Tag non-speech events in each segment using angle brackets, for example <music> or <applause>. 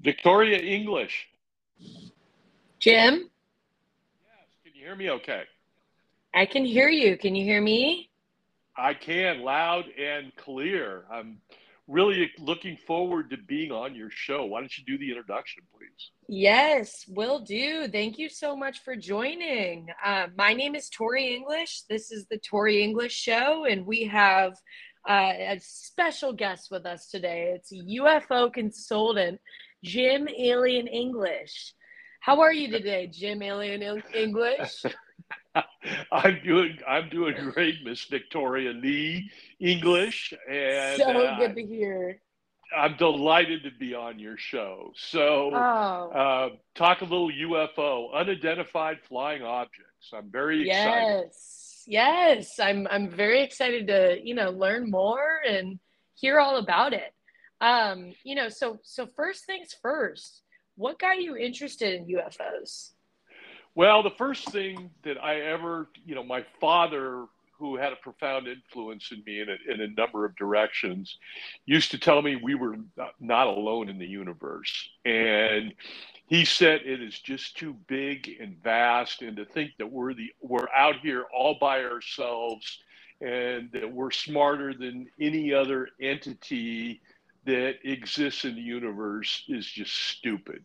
Victoria English. Jim? Yes, can you hear me okay? I can hear you. Can you hear me? I can, loud and clear. I'm really looking forward to being on your show. Why don't you do the introduction, please? Yes, will do. Thank you so much for joining. Uh, my name is Tori English. This is the Tori English Show, and we have uh, a special guest with us today. It's UFO consultant Jim Alien English. How are you today, Jim Alien English? <laughs> I'm doing I'm doing great, Miss Victoria Lee English, and so uh, good to hear. I'm delighted to be on your show. So, oh. uh, talk a little UFO, unidentified flying objects. I'm very excited. Yes, yes, I'm. I'm very excited to you know learn more and hear all about it. Um, you know, so so first things first. What got you interested in UFOs? Well, the first thing that I ever, you know, my father, who had a profound influence in me in a, in a number of directions, used to tell me we were not alone in the universe. And he said it is just too big and vast, and to think that we're the we're out here all by ourselves, and that we're smarter than any other entity that exists in the universe is just stupid.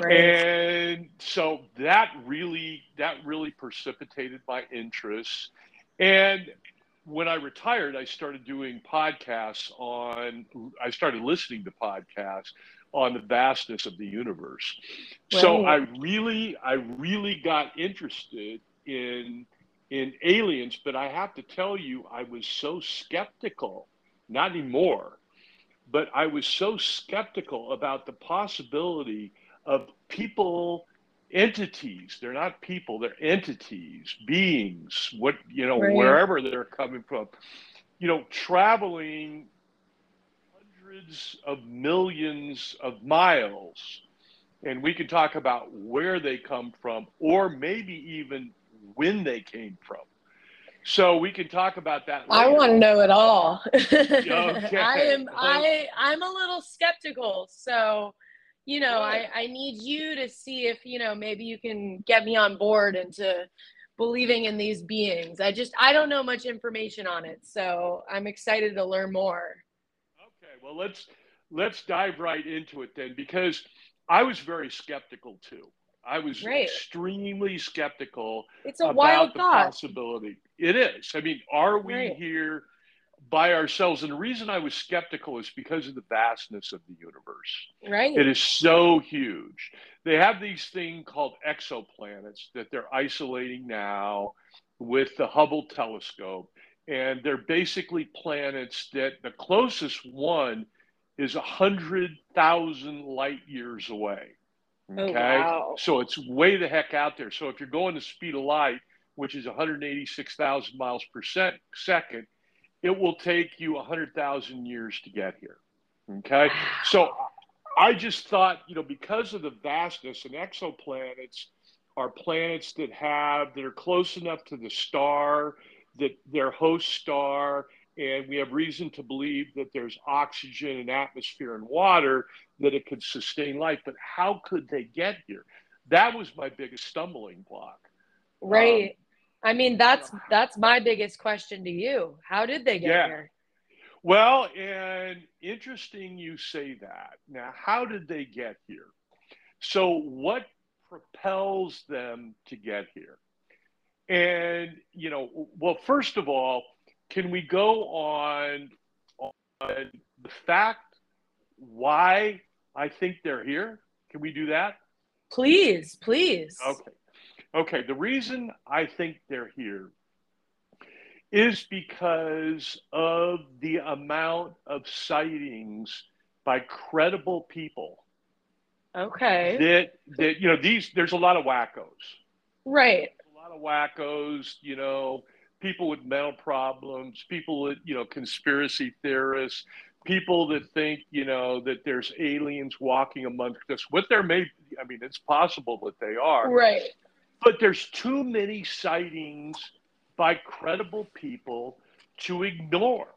Right. And so that really that really precipitated my interest. And when I retired, I started doing podcasts on I started listening to podcasts on the vastness of the universe. Right. So I really I really got interested in in aliens, but I have to tell you I was so skeptical, not anymore, but I was so skeptical about the possibility of people entities. They're not people they're entities beings what you know right. wherever they're coming from. You know traveling hundreds of millions of miles. And we can talk about where they come from or maybe even when they came from so we can talk about that later. i want to know it all okay. <laughs> i am i i'm a little skeptical so you know, I, I need you to see if, you know, maybe you can get me on board into believing in these beings. I just, I don't know much information on it. So I'm excited to learn more. Okay. Well, let's, let's dive right into it then, because I was very skeptical too. I was right. extremely skeptical. It's a wild the thought. possibility. It is. I mean, are we right. here by ourselves. And the reason I was skeptical is because of the vastness of the universe. Right. It is so huge. They have these things called exoplanets that they're isolating now with the Hubble telescope. And they're basically planets that the closest one is a 100,000 light years away. Oh, okay. Wow. So it's way the heck out there. So if you're going the speed of light, which is 186,000 miles per second, it will take you 100,000 years to get here. Okay. So I just thought, you know, because of the vastness and exoplanets are planets that have, that are close enough to the star, that their host star, and we have reason to believe that there's oxygen and atmosphere and water that it could sustain life. But how could they get here? That was my biggest stumbling block. Right. Um, I mean, that's that's my biggest question to you. How did they get yeah. here? Well, and interesting you say that. Now, how did they get here? So, what propels them to get here? And, you know, well, first of all, can we go on, on the fact why I think they're here? Can we do that? Please, please. Okay. Okay, the reason I think they're here is because of the amount of sightings by credible people. Okay. That that you know these there's a lot of wackos. Right. A lot of wackos, you know, people with mental problems, people with, you know, conspiracy theorists, people that think, you know, that there's aliens walking amongst us. What there may I mean, it's possible that they are. Right. But there's too many sightings by credible people to ignore.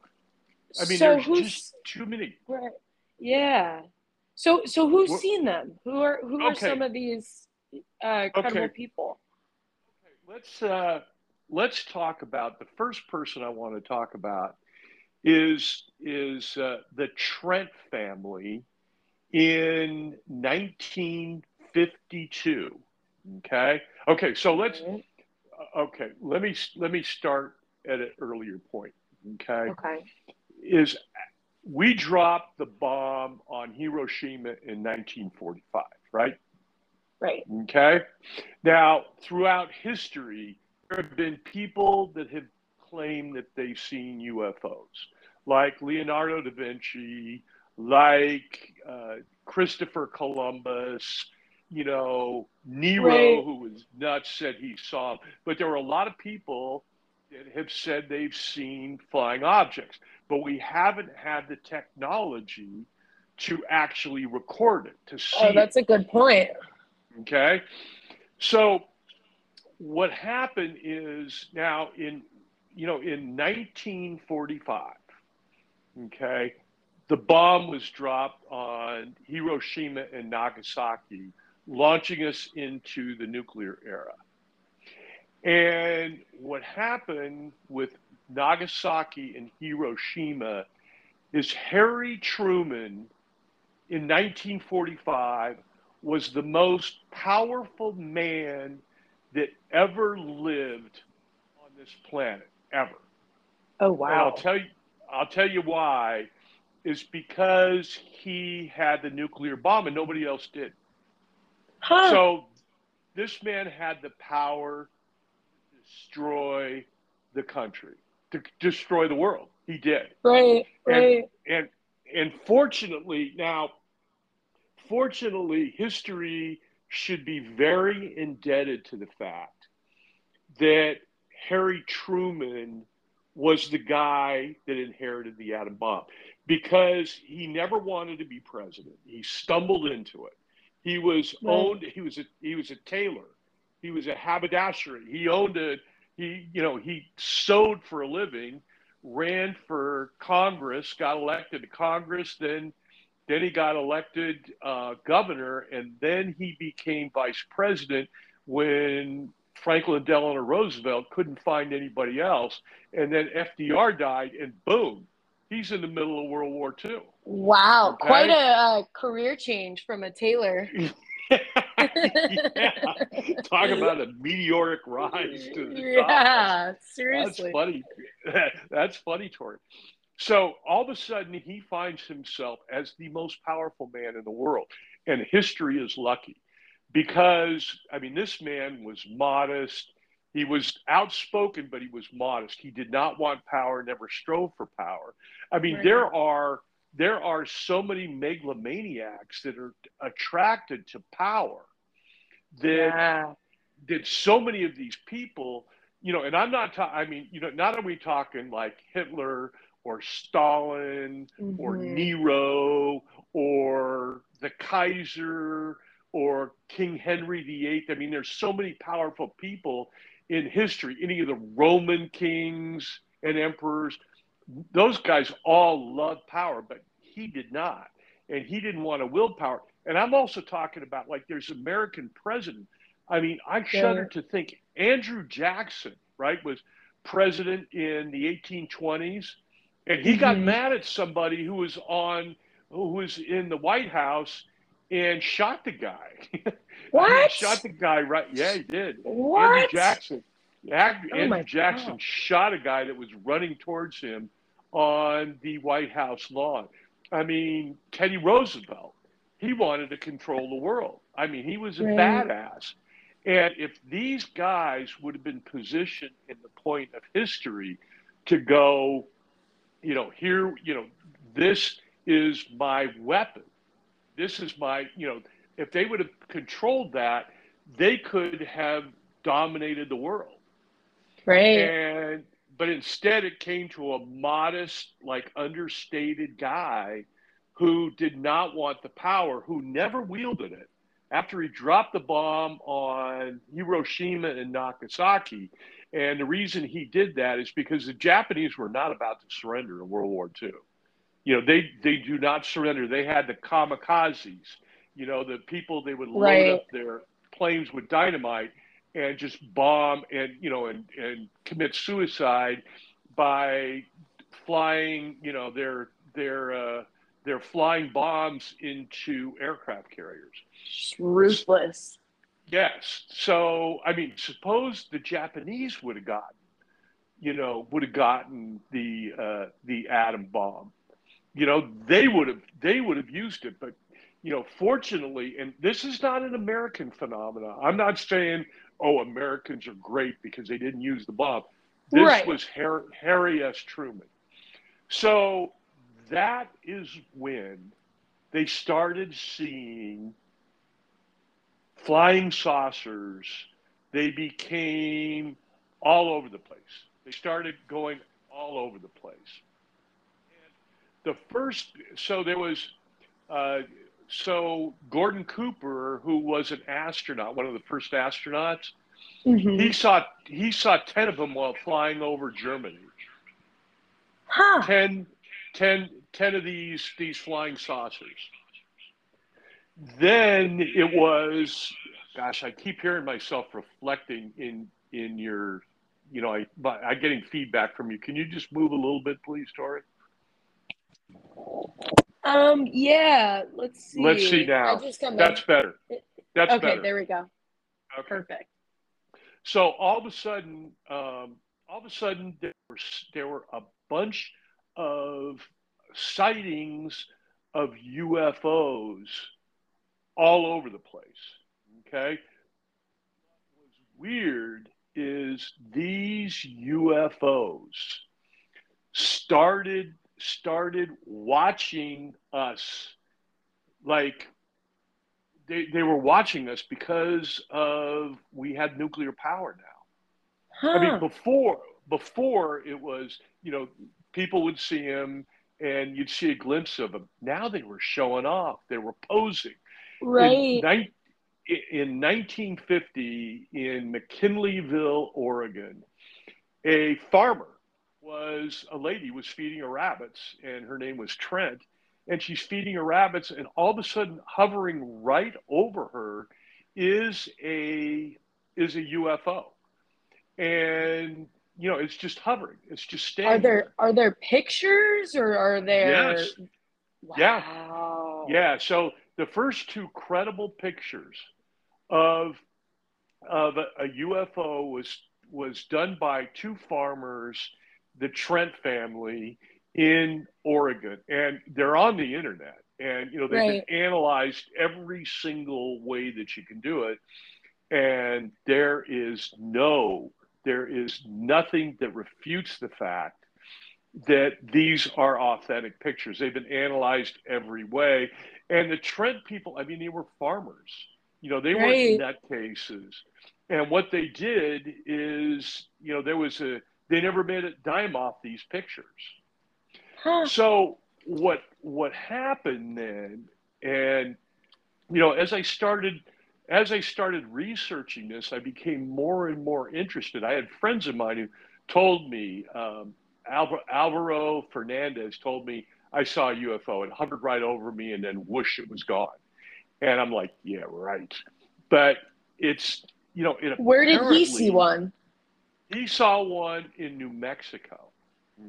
I mean, so there's just too many. Right. Yeah. So, so who's well, seen them? Who are who okay. are some of these uh, credible okay. people? Okay, let's uh, let's talk about the first person I want to talk about is is uh, the Trent family in 1952. Okay. Okay. So let's. Uh, okay. Let me let me start at an earlier point. Okay. Okay. Is we dropped the bomb on Hiroshima in 1945, right? Right. Okay. Now, throughout history, there have been people that have claimed that they've seen UFOs, like Leonardo da Vinci, like uh, Christopher Columbus, you know, Nero, right. who was nuts, said he saw. them. But there were a lot of people that have said they've seen flying objects, but we haven't had the technology to actually record it to see. Oh, that's it. a good point. Okay, so what happened is now in you know in 1945 okay the bomb was dropped on hiroshima and nagasaki launching us into the nuclear era. And what happened with nagasaki and hiroshima is harry truman in 1945 was the most powerful man that ever lived on this planet ever. Oh wow! And I'll tell you. I'll tell you why. Is because he had the nuclear bomb and nobody else did. Huh. So this man had the power to destroy the country, to destroy the world. He did. Right. Right. And and, and fortunately now, fortunately, history should be very indebted to the fact that Harry Truman was the guy that inherited the atom bomb because he never wanted to be president. He stumbled into it. He was right. owned. He was a he was a tailor. He was a haberdashery. He owned a he you know he sewed for a living, ran for Congress, got elected to Congress, then then he got elected uh, governor, and then he became vice president when Franklin Delano Roosevelt couldn't find anybody else. And then FDR died, and boom, he's in the middle of World War II. Wow, okay? quite a uh, career change from a tailor. <laughs> yeah. Talk about a meteoric rise to the <laughs> Yeah, top. seriously. That's funny. <laughs> That's funny, Tori. So all of a sudden, he finds himself as the most powerful man in the world. And history is lucky because, I mean, this man was modest. He was outspoken, but he was modest. He did not want power, never strove for power. I mean, right. there are there are so many megalomaniacs that are attracted to power that yeah. that so many of these people, you know, and I'm not. I mean, you know, not are we talking like Hitler or Stalin mm-hmm. or Nero or the Kaiser or King Henry VIII. I mean, there's so many powerful people in history, any of the Roman kings and emperors. Those guys all loved power, but he did not. And he didn't want a willpower. And I'm also talking about like there's American president. I mean, I shudder yeah. to think Andrew Jackson, right, was president in the 1820s and he mm-hmm. got mad at somebody who was on who was in the White House and shot the guy. <laughs> What? shot the guy right? Yeah, he did. What? Andrew Jackson. Andrew, oh Andrew Jackson God. shot a guy that was running towards him on the White House lawn. I mean, Teddy Roosevelt. He wanted to control the world. I mean, he was a right. badass. And if these guys would have been positioned in the point of history to go, you know, here, you know, this is my weapon. This is my, you know, if they would have controlled that, they could have dominated the world. Right. And but instead it came to a modest, like understated guy who did not want the power, who never wielded it. After he dropped the bomb on Hiroshima and Nagasaki, and the reason he did that is because the Japanese were not about to surrender in World War II. you know, they they do not surrender. They had the kamikazes, you know, the people they would load Right. up their planes with dynamite and just bomb and you know and and commit suicide by flying, you know, their their uh, their flying bombs into aircraft carriers. Ruthless. Yes. So, I mean, suppose the Japanese would have gotten, you know, would have gotten the uh, the atom bomb. You know, they would have they would have used it, but you know, fortunately, and this is not an American phenomenon. I'm not saying, oh, Americans are great because they didn't use the bomb. This Right. was Har- Harry S. Truman. So that is when they started seeing flying saucers. They became all over the place. They started going all over the place. And the first, so there was, uh, so Gordon Cooper, who was an astronaut, one of the first astronauts, Mhm. he saw he saw ten of them while flying over Germany. Huh. 10, 10, 10 of these these flying saucers. Then it was, gosh, I keep hearing myself reflecting in in your, you know, I but I'm getting feedback from you. Can you just move a little bit, please, Tori? Um. Yeah. Let's see. Let's see now. I just got my- That's better. That's okay. better. There we go. Okay. Perfect. So all of a sudden, um, all of a sudden, there were there were a bunch of sightings of UFOs all over the place. Okay. What's weird is these UFOs started started watching us like they, they were watching us because of we had nuclear power now. Huh. I mean, before before it was, you know, people would see him and you'd see a glimpse of him. Now they were showing off. They were posing. Right. In, in 1950, in McKinleyville, Oregon, a farmer was a lady was feeding her rabbits, and her name was Trent. And she's feeding her rabbits, and all of a sudden, hovering right over her is a is a UFO, and you know it's just hovering. It's just standing. Are there are there pictures or are there? Yes. Yeah. Yeah. So the first two credible pictures of of a, a UFO was was done by two farmers, the Trent family in Oregon, and they're on the internet. And you know they've Right. been analyzed every single way that you can do it, and there is no, there is nothing that refutes the fact that these are authentic pictures. They've been analyzed every way. And the Trent people, I mean, they were farmers. You know, they Right. weren't nutcases. And what they did is, you know, there was a, they never made a dime off these pictures. Huh. So what what happened then, and you know, as I started as I started researching this, I became more and more interested. I had friends of mine who told me, um, Alva- Alvaro Fernandez told me I saw a UFO. It hovered right over me, and then whoosh, it was gone. And I'm like, yeah, right. But it's you know, it Where did he see one? he saw one in New Mexico.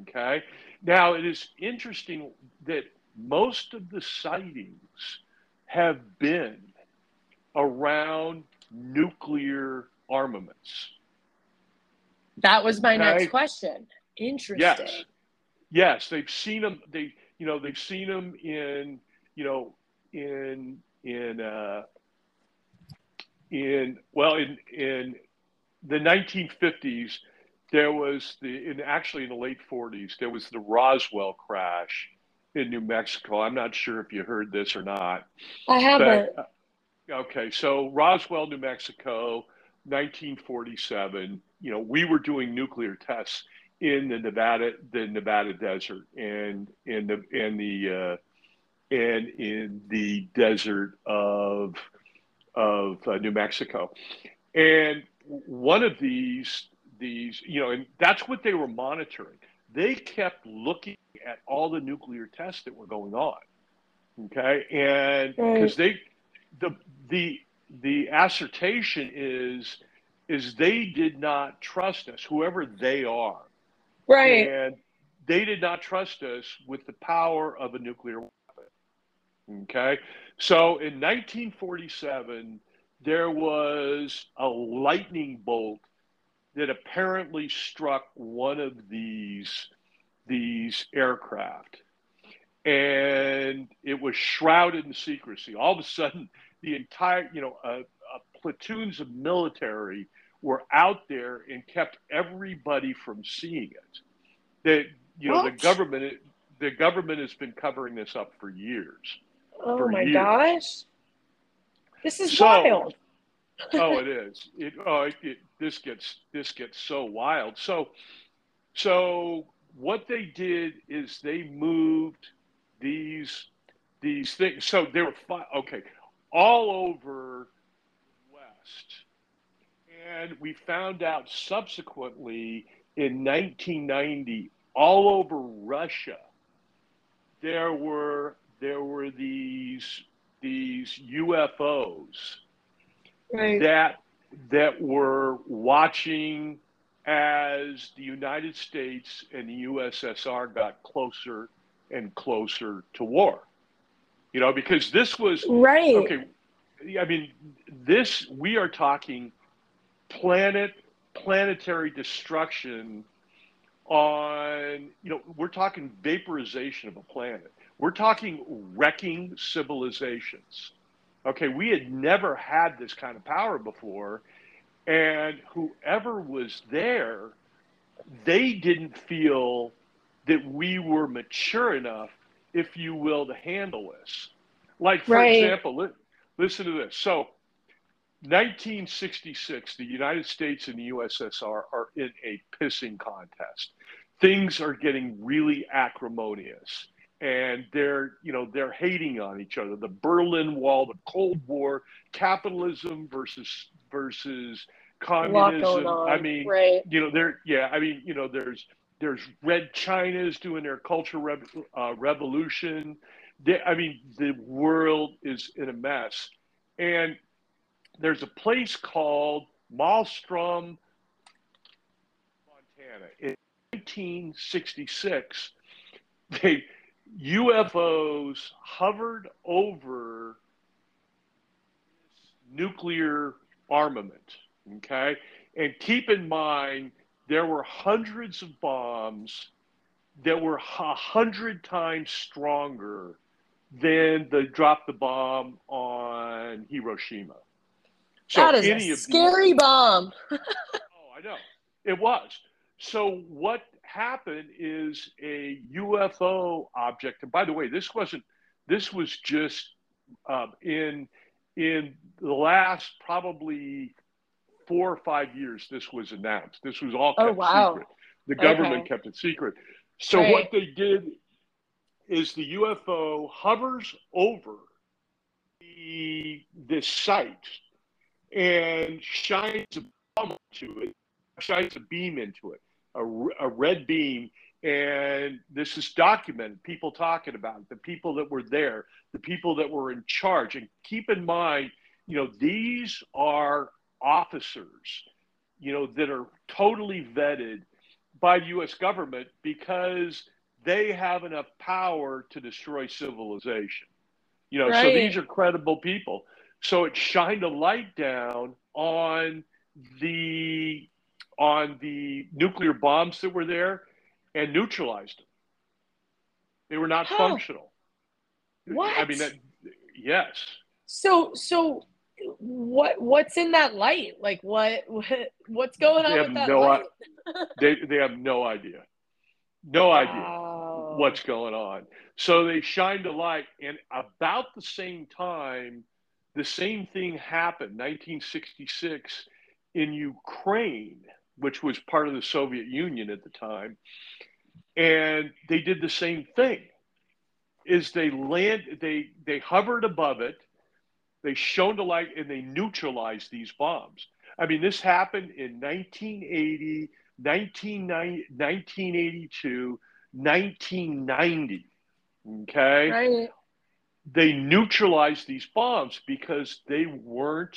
Okay. Now it is interesting that most of the sightings have been around nuclear armaments. That was my Okay. next question. Interesting. Yes. Yes, they've seen them. They, you know, they've seen them in, you know, in in uh, in well, in in the 1950s, there was the in actually in the late 40s, there was the Roswell crash in New Mexico. I'm not sure if you heard this or not. I haven't. But, uh, okay, so Roswell, New Mexico, 1947. You know, we were doing nuclear tests in the Nevada, the Nevada desert, and in the in the uh, and in the desert of of uh, New Mexico, and one of these these you know, and that's what they were monitoring. They kept looking at all the nuclear tests that were going on. Okay, and because they, the the the assertion is is they did not trust us, whoever they are, right, and they did not trust us with the power of a nuclear weapon. Okay, so in 1947 there was a lightning bolt that apparently struck one of these these aircraft. And it was shrouded in secrecy. All of a sudden the entire you know uh, uh, platoons of military were out there and kept everybody from seeing it that you know the government the government has been covering this up for years oh for my years. gosh this is so, wild <laughs> oh, it is. <laughs> It, oh, it, it, this gets this gets so wild. So, so what they did is they moved these these things. So there were five. Okay, all over West, and we found out subsequently in 1990, all over Russia, there were there were these these UFOs right. that that were watching as the United States and the USSR got closer and closer to war. You know, because this was right. Okay, I mean, this we are talking planet planetary destruction on you know we're talking vaporization of a planet we're talking wrecking civilizations Okay, we had never had this kind of power before. And whoever was there, they didn't feel that we were mature enough, if you will, to handle this. Like, for right. example, li- listen to this. So, 1966, the United States and the USSR are in a pissing contest. Things are getting really acrimonious and they're you know they're hating on each other the berlin wall the cold war capitalism versus versus communism i mean right. you know there yeah i mean you know there's there's red china's doing their culture rev, uh, revolution they, i mean the world is in a mess and there's a place called Malmstrom montana in 1966 they UFOs hovered over nuclear armament. Okay. And keep in mind, there were hundreds of bombs that were a hundred times stronger than the drop the bomb on Hiroshima. So that is a scary these, bomb. <laughs> oh, I know. It was. So what happened is a UFO object, and by the way, this wasn't. This was just um, in in the last probably four or five years. This was announced. This was all oh, kept oh, wow. secret. The government okay. kept it secret. So right. what they did is the UFO hovers over the this site and shines a bomb to it, shines a beam into it a, a red beam and this is documented people talking about it the people that were there the people that were in charge. And keep in mind you know these are officers you know that are totally vetted by the US government because they have enough power to destroy civilization. You know right. so these are credible people so it shined a light down on the on the nuclear bombs that were there and neutralized them. They were not functional. What? I mean, that, yes. So, so what what's in that light? Like, what, what <laughs> what's going on with that no, light? <laughs> they they have no idea, no wow. idea what's going on. So they shined a light, and about the same time, the same thing happened, 1966, in Ukraine which was part of the Soviet Union at the time, and they did the same thing. Is they land they they hovered above it, they shone the light, and they neutralized these bombs. I mean, this happened in 1980, 1982, 1990. Okay. Right. They neutralized these bombs because they weren't,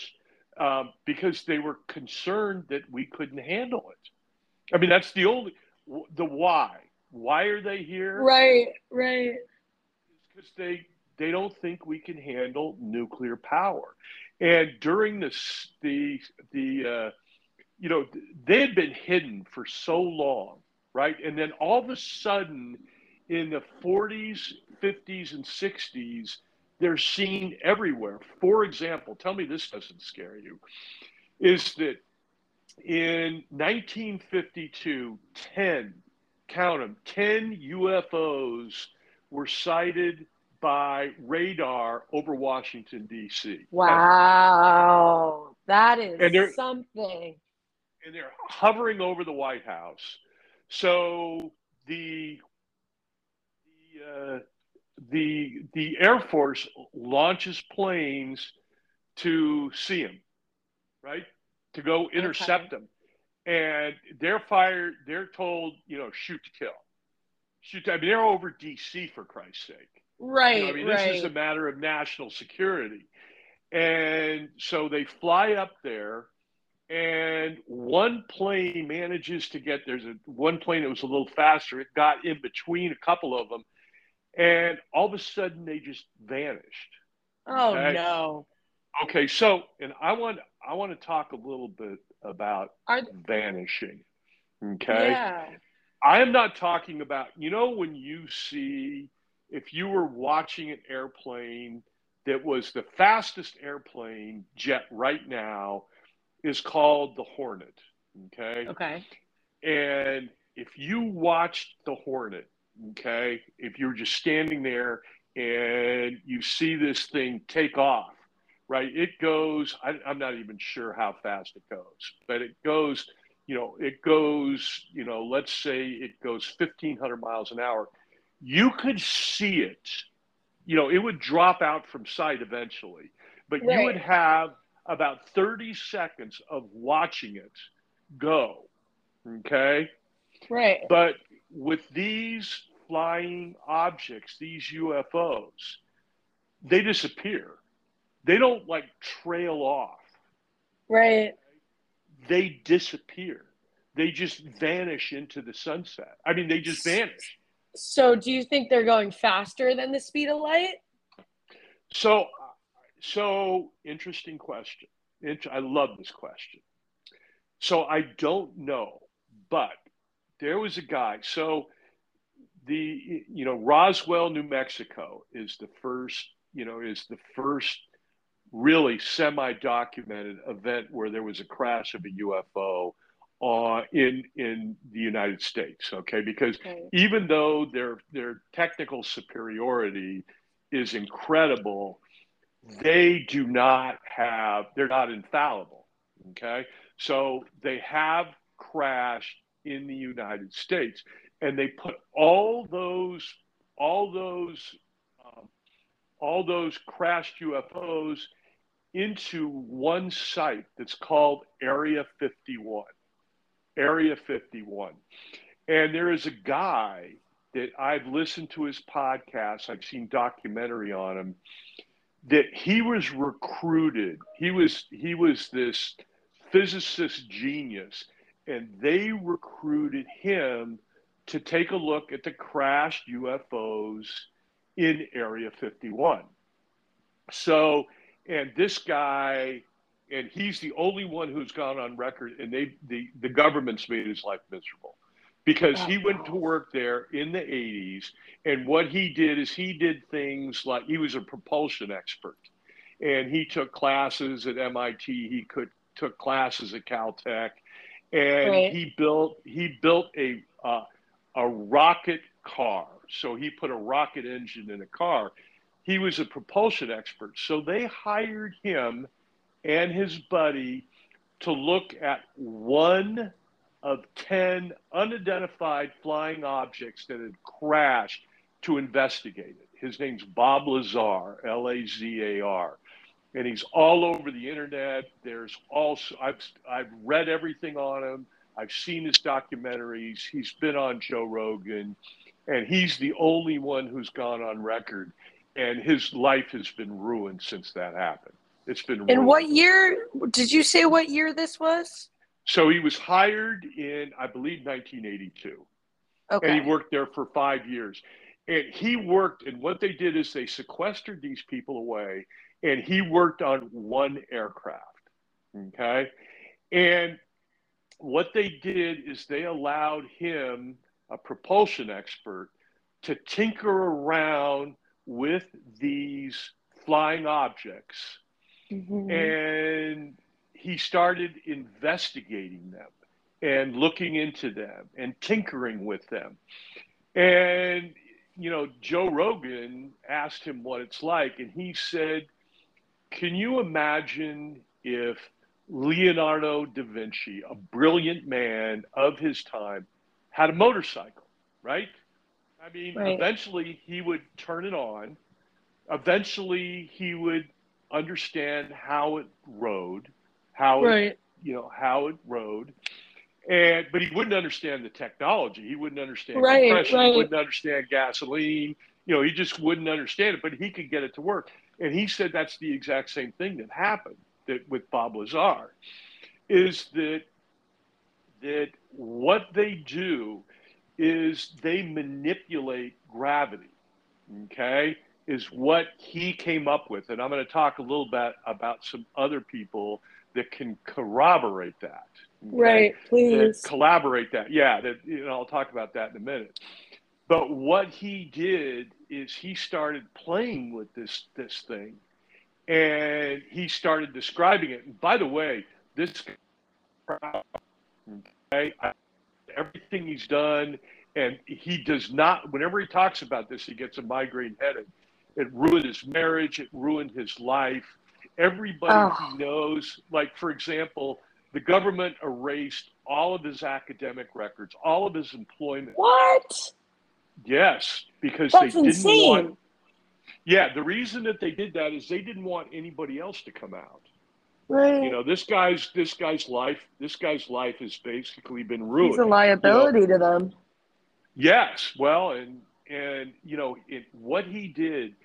um, because they were concerned that we couldn't handle it. I mean, that's the only, the why. Why are they here? Right, right. Because they, they don't think we can handle nuclear power. And during this, the, the, uh, you know, they had been hidden for so long, right? And then all of a sudden, in the 40s, 50s, and 60s, they're seen everywhere. For example, tell me this doesn't scare you, is that in 1952, 10, count them, 10 UFOs were sighted by radar over Washington, D.C. Wow. That is and something. And they're hovering over the White House. So the the uh, the the Air Force launches planes to see them, right? To go intercept okay. them, and they're fired. They're told, you know, shoot to kill. Shoot. To, I mean, they're over D.C. for Christ's sake. Right. You know, I mean, right. this is a matter of national security, and so they fly up there and one plane manages to get there's a one plane that was a little faster it got in between a couple of them and all of a sudden they just vanished. Oh okay? no. Okay, so and I want I want to talk a little bit about Are, vanishing. Okay. Yeah. I am not talking about you know when you see if you were watching an airplane that was the fastest airplane jet right now is called the Hornet. Okay. Okay. And if you watched the Hornet Okay. If you're just standing there and you see this thing take off, right? It goes, I, am not even sure how fast it goes, but it goes, you know, it goes, you know, let's say it goes 1500 miles an hour. You could see it, you know, it would drop out from sight eventually, but right. you would have about 30 seconds of watching it go. Okay. Right. But with these flying objects, these UFOs, they disappear. They don't like trail off. Right. They disappear. They just vanish into the sunset. I mean, they just vanish. So, do you think they're going faster than the speed of light? So, uh, so interesting question. I love this question. So, I don't know, but there was a guy. So, the you know Roswell, New Mexico is the first you know is the first really semi-documented event where there was a crash of a UFO uh, in in the United States. Okay, because okay. even though their their technical superiority is incredible, they do not have they're not infallible. Okay, so they have crashed in the United States and they put all those all those um, all those crashed UFOs into one site that's called Area 51. Area 51. And there is a guy that I've listened to his podcast, I've seen documentary on him that he was recruited. He was he was this physicist genius and they recruited him to take a look at the crashed UFOs in Area 51. So, and this guy, and he's the only one who's gone on record, and they the, the government's made his life miserable because he went to work there in the 80s. And what he did is he did things like he was a propulsion expert and he took classes at MIT, he could, took classes at Caltech, and right. he built he built a uh, a rocket car. So he put a rocket engine in a car. He was a propulsion expert. So they hired him and his buddy to look at one of 10 unidentified flying objects that had crashed to investigate it. His name's Bob Lazar, L A Z A R. And he's all over the internet. There's also, I've, I've read everything on him. I've seen his documentaries. He's been on Joe Rogan, and he's the only one who's gone on record, and his life has been ruined since that happened. It's been. In what year did you say? What year this was? So he was hired in, I believe, 1982. Okay. And he worked there for five years. And he worked, and what they did is they sequestered these people away, and he worked on one aircraft. Okay. And what they did is they allowed him, a propulsion expert, to tinker around with these flying objects. Mm-hmm. And he started investigating them and looking into them and tinkering with them. And, you know, Joe Rogan asked him what it's like, and he said, Can you imagine if Leonardo da Vinci, a brilliant man of his time, had a motorcycle, right? I mean, right. eventually he would turn it on. Eventually he would understand how it rode, how right. it, you know, how it rode. And but he wouldn't understand the technology. He wouldn't understand right, compression. He wouldn't understand gasoline. You know, he just wouldn't understand it. But he could get it to work. And he said that's the exact same thing that happened that with Bob Lazar, is that that what they do is they manipulate gravity. Okay, is what he came up with, and I'm going to talk a little bit about some other people that can corroborate that. Okay? Right, please. That collaborate that. Yeah, that you know, I'll talk about that in a minute. But what he did is he started playing with this this thing and he started describing it. And by the way, this okay, everything he's done, and he does not. Whenever he talks about this, he gets a migraine headache. It ruined his marriage. It ruined his life. Everybody oh. he knows, like for example, the government erased all of his academic records, all of his employment. What? Yes, because That's they didn't insane. want yeah, the reason that they did that is they didn't want anybody else to come out. Right. You know, this guy's this guy's life this guy's life has basically been ruined. He's a liability you know? to them. Yes, well, and and you know, it, what he did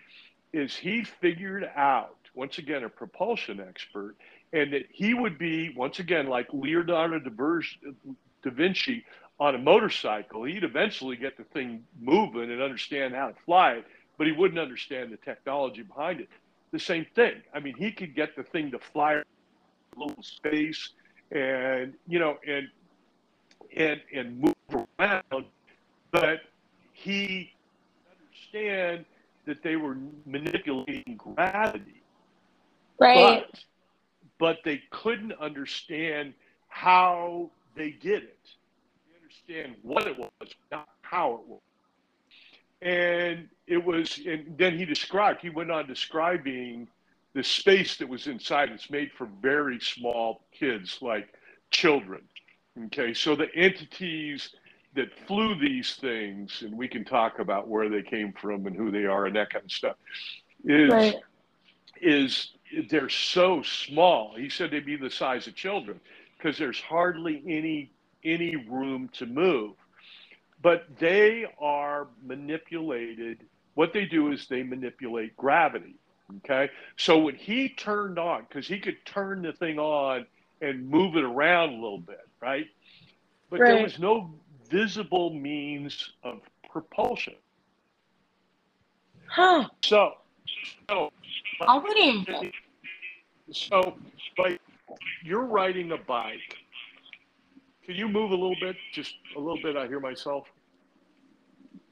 is he figured out once again a propulsion expert, and that he would be once again like Leonardo da Vinci on a motorcycle. He'd eventually get the thing moving and understand how to fly it but he wouldn't understand the technology behind it. The same thing. I mean, he could get the thing to fly a little space and, you know, and, and, and move around, but he understand that they were manipulating gravity. Right. But, but they couldn't understand how they did it. They understand what it was, not how it was. And it was, and then he described, he went on describing the space that was inside. It's made for very small kids, like children. Okay, so the entities that flew these things, and we can talk about where they came from and who they are and that kind of stuff, is right. is they're so small. He said they'd be the size of children because there's hardly any any room to move but they are manipulated. What they do is they manipulate gravity. Okay. So when he turned on, because he could turn the thing on and move it around a little bit, right? But right. there was no visible means of propulsion. Huh. So, so, Already. so, like, you're riding a bike. Can you move a little bit? Just a little bit. I hear myself.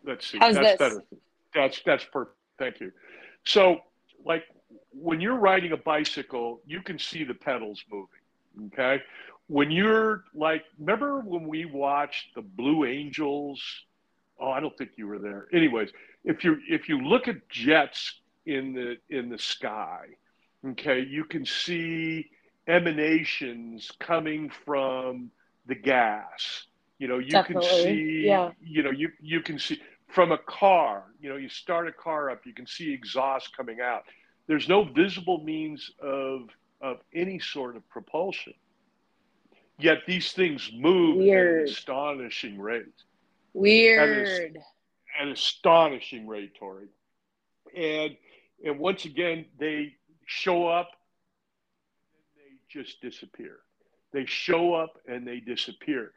Let's see. How's that's this? better. That's that's perfect. Thank you. So, like when you're riding a bicycle, you can see the pedals moving. Okay. When you're like, remember when we watched the Blue Angels? Oh, I don't think you were there. Anyways, if you if you look at jets in the in the sky, okay, you can see emanations coming from the gas. You know, you Definitely. can see. Yeah. You know, you you can see from a car, you know, you start a car up, you can see exhaust coming out. There's no visible means of of any sort of propulsion. Yet these things move Weird. at an astonishing rate. Weird. At, an astonishing rate, Tori. And and once again, they show up and they just disappear. They show up and they disappear.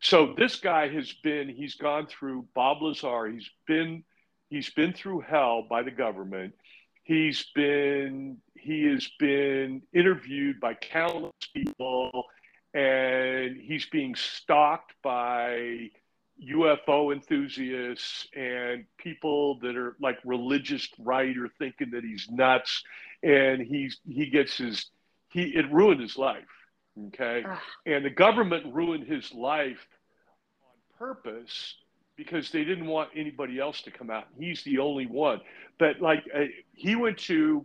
So this guy has been, he's gone through Bob Lazar, he's been he's been through hell by the government. He's been he has been interviewed by countless people and he's being stalked by UFO enthusiasts and people that are like religious right or thinking that he's nuts and he's he gets his he it ruined his life okay? Ugh. and the government ruined his life on purpose because they didn't want anybody else to come out. He's the only one. But like uh, he went to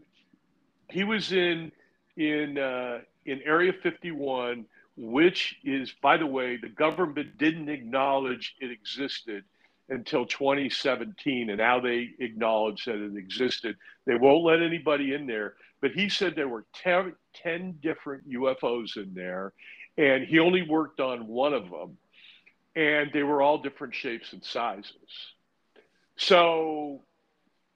he was in in uh, in area 51 which is, by the way, the government didn't acknowledge it existed until 2017, and now they acknowledge that it existed. They won't let anybody in there, but he said there were 10, 10 different UFOs in there, and he only worked on one of them, and they were all different shapes and sizes. So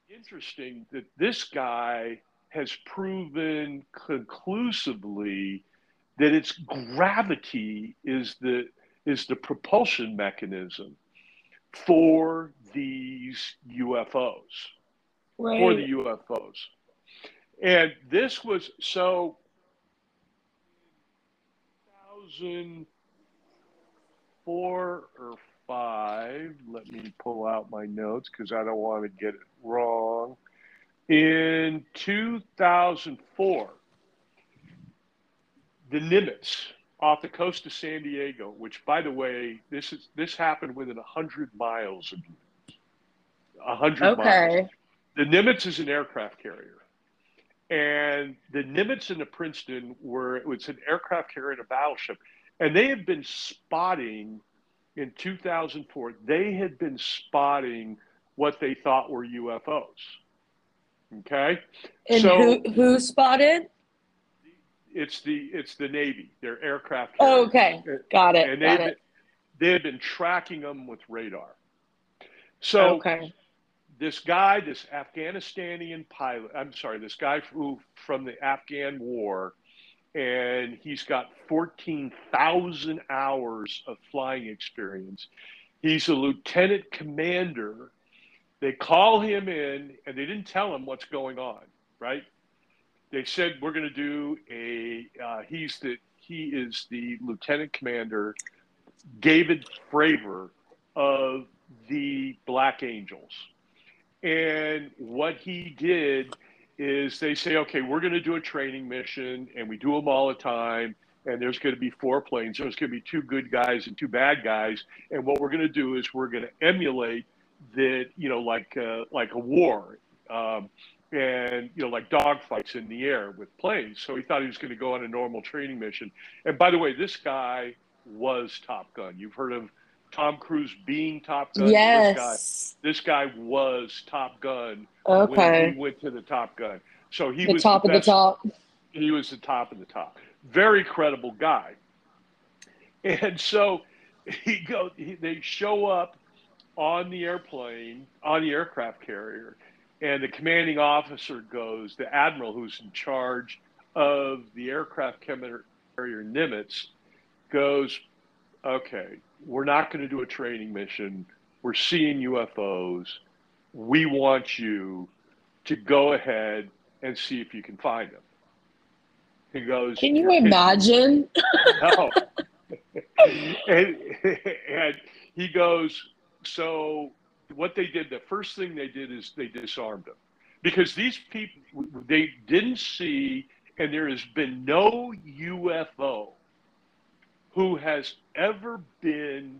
interesting that this guy has proven conclusively that its gravity is the is the propulsion mechanism for these UFOs, right. for the UFOs. And this was so 2004 or five. Let me pull out my notes because I don't want to get it wrong. In 2004, the Nimitz off the coast of San Diego, which, by the way, this is this happened within hundred miles of you. A hundred okay. miles. The Nimitz is an aircraft carrier, and the Nimitz and the Princeton were it was an aircraft carrier and a battleship, and they had been spotting in 2004. They had been spotting what they thought were UFOs. Okay, and so, who who spotted? It's the it's the Navy. They're aircraft. Oh, okay, got it. And got they've it. Been, they've been tracking them with radar. So okay. this guy, this Afghanistanian pilot, I'm sorry, this guy who from the Afghan War, and he's got 14,000 hours of flying experience. He's a lieutenant commander. They call him in, and they didn't tell him what's going on, right? They said we're going to do a. Uh, he's the he is the lieutenant commander, David Fravor of the Black Angels, and what he did is they say, okay, we're going to do a training mission, and we do them all the time. And there's going to be four planes. There's going to be two good guys and two bad guys. And what we're going to do is we're going to emulate that, you know, like uh, like a war. Um, and you know like dogfights in the air with planes. So he thought he was going to go on a normal training mission. And by the way this guy was top gun. You've heard of tom cruise being top gun? Yes this guy, this guy was top gun okay. when he went to the top gun. So he the was top the of the top. he was the top of the top. Very credible guy. And so he go he, they show up on the airplane on the aircraft carrier and the commanding officer goes, the admiral who's in charge of the aircraft carrier Nimitz goes, okay, we're not going to do a training mission. We're seeing UFOs. We want you to go ahead and see if you can find them. He goes, Can you imagine? no. <laughs> <laughs> and, and he goes, So what they did, the first thing they did is they disarmed them because these people, they didn't see, and there has been no UFO who has ever been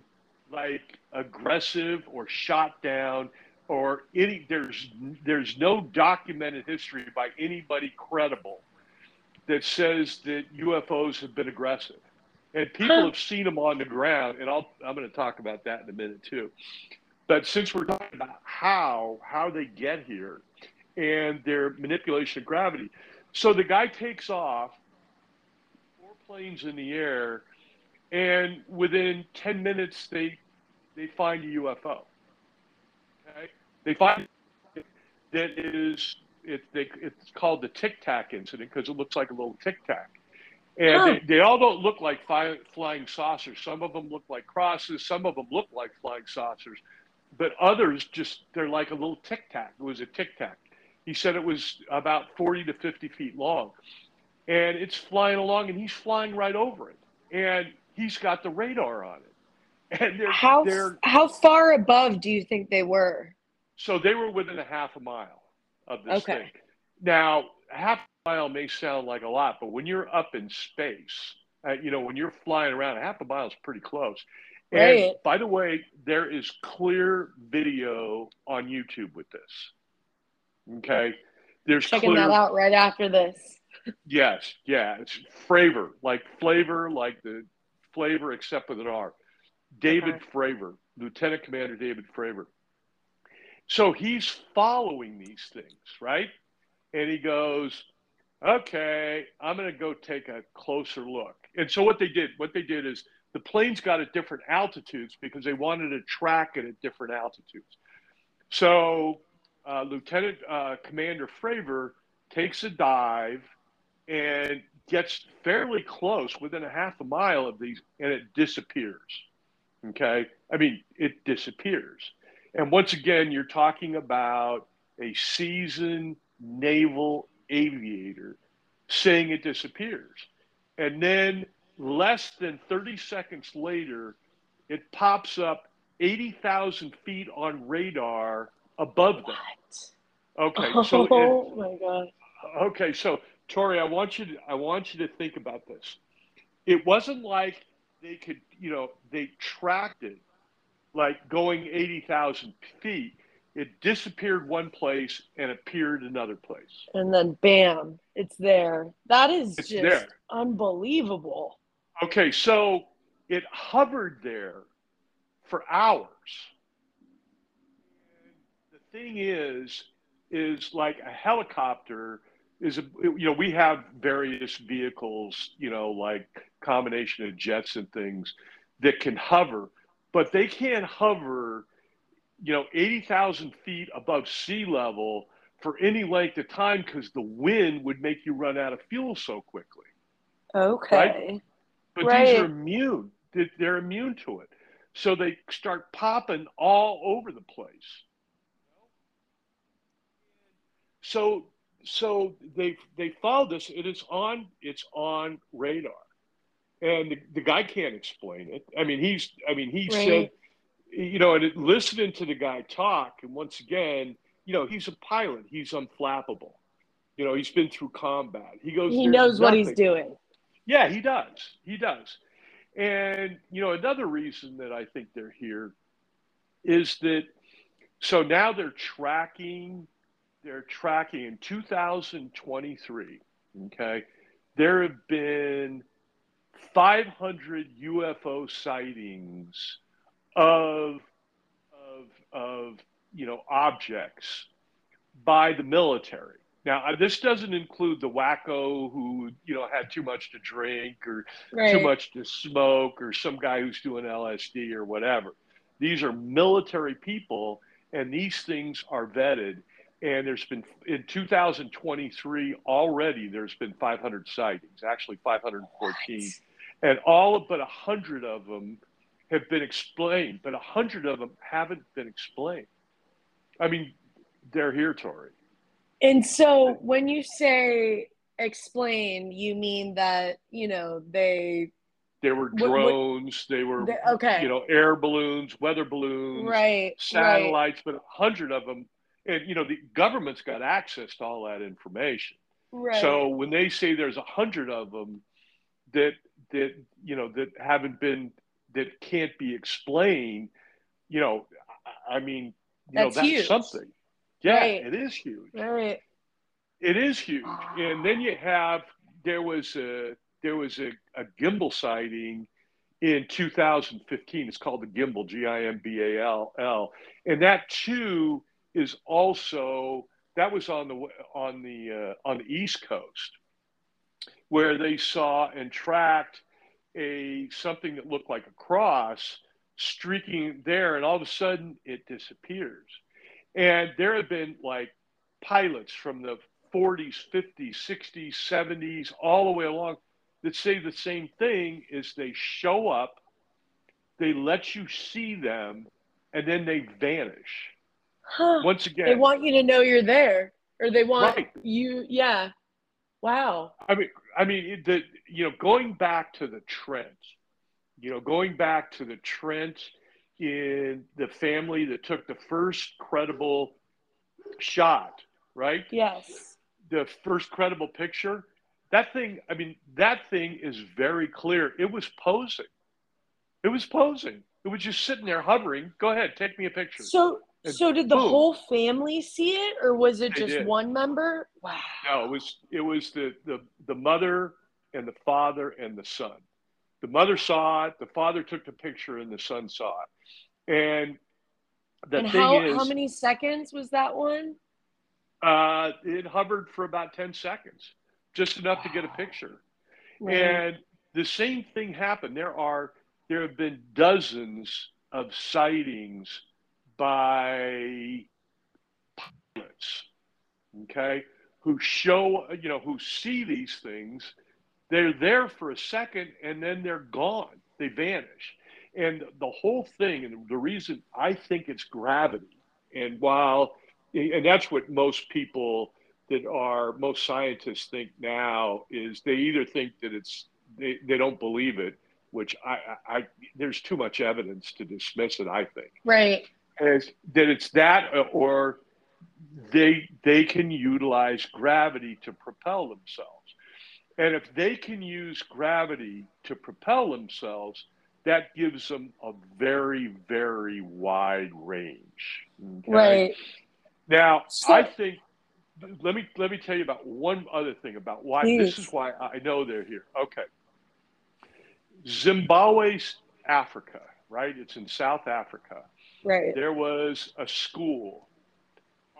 like aggressive or shot down or any there's there's no documented history by anybody credible that says that UFOs have been aggressive. And people have seen them on the ground, and I'll, I'm going to talk about that in a minute too. But since we're talking about how how they get here and their manipulation of gravity, so the guy takes off, four planes in the air, and within ten minutes they they find a UFO. Okay, they find that is it, they, it's called the Tic Tac incident because it looks like a little Tic Tac. And huh. they, they, all don't look like fly, flying saucers. Some of them look like crosses. Some of them look like flying saucers. But others just, they're like a little tic tac. It was a tic tac. He said it was about 40 to 50 feet long. And it's flying along, and he's flying right over it. And he's got the radar on it. And they're, how, they're, how far above do you think they were? So they were within a half a mile of this okay. thing. Now, a half a mile may sound like a lot, but when you're up in space, uh, you know, when you're flying around, a half a mile is pretty close. And right. by the way, there is clear video on YouTube with this. Okay. There's checking clear, that out right after this. Yes, yeah. It's flavor, like flavor, like the flavor except with an R. David okay. Fravor, Lieutenant Commander David Fravor. So he's following these things, right? And he goes, okay, I'm going to go take a closer look. And so what they did, what they did is the planes got at different altitudes because they wanted to track it at different altitudes. So uh, Lieutenant uh, Commander Fravor takes a dive and gets fairly close, within a half a mile of these, and it disappears. Okay, I mean it disappears. And once again, you're talking about a seasoned naval aviator saying it disappears. And then less than 30 seconds later, it pops up 80,000 feet on radar above them. Okay, <laughs> so oh my god. Okay, so Tori, I want you to I want you to think about this. It wasn't like they could, you know, they tracked it like going 80,000 feet. It disappeared one place and appeared another place. And then bam, it's there. That is it's just there. unbelievable. Okay, so it hovered there for hours. And the thing is, is like a helicopter is a, you know we have various vehicles you know like combination of jets and things that can hover but they can't hover, you know, 80,000 feet above sea level for any length of time because the wind would make you run out of fuel so quickly. Okay. Right? But right. these are immune. They're immune to it. So they start popping all over the place. So so they they followed this. It is on it's on radar and the, the guy can't explain it. I mean, he's, I mean, he right. said, you know, and it, listening to the guy talk, and once again, you know, he's a pilot. He's unflappable. You know, he's been through combat. He goes. He knows what he's doing. Yeah, he does. He does. And you know, another reason that I think they're here is that so now they're tracking. They're tracking in 2023. Okay, there have been 500 UFO sightings of, of, of you know, objects by the military. Now, this doesn't include the wacko who, you know, had too much to drink or right. too much to smoke or some guy who's doing LSD or whatever. These are military people, and these things are vetted. And there's been in 2023 already, there's been 500 sightings, actually 514. What? and all but a hundred of them have been explained, but a hundred of them haven't been explained. I mean, they're here, Tori. And so when you say explain, you mean that, you know, they there were drones, what, what, they were they, okay. you know, air balloons, weather balloons, right, satellites, right. but a hundred of them and you know, the government's got access to all that information. Right. So when they say there's a hundred of them that that you know that haven't been that can't be explained you know i mean you that's know that's huge. something yeah right. it is huge. Right. It is huge. And then you have there was a there was a, a gimbal sighting in 2015 it's called the gimbal g-i-m-b-a-l-l and that too is also that was on the on the uh, on the east coast where they saw and tracked a something that looked like a cross streaking there, and all of a sudden it disappears. And there have been like pilots from the 40s, 50s, 60s, 70s, all the way along that say the same thing is they show up, they let you see them, and then they vanish. Huh. Once again, They want you to know you're there, or they want Right. you. Yeah. Wow. I mean, I mean, the you know, going back to the Trent, you know, going back to the Trent in the family that took the first credible shot, right? Yes. The first credible picture. That thing, I mean, that thing is very clear. It was posing. It was posing. It was just sitting there hovering. Go ahead, take me a picture. So, And so did the boom. whole family see it, or was it just one member? Wow. No, it was it was the the the mother and the father and the son. The mother saw it, the father took the picture, and the son saw it. And the and thing how is, how many seconds was that one? uh, it hovered for about ten seconds, just enough to get a picture. Right. And the same thing happened. There are there have been dozens of sightings by pilots, okay, who show you know who see these things. They're there for a second and then they're gone. They vanish. And the whole thing, and the reason I think it's gravity, and while, and that's what most people that are most scientists think now is they either think that it's they, they don't believe it, which I, I, I there's too much evidence to dismiss it. I think right. is that it's that or they they can utilize gravity to propel themselves. And if they can use gravity to propel themselves, that gives them a very, very wide range. okay? Right. Now, So- I think let me let me tell you about one other thing about why this is why I know they're here. Okay. Zimbabwe's Africa, right? It's in South Africa. Right. There was a school,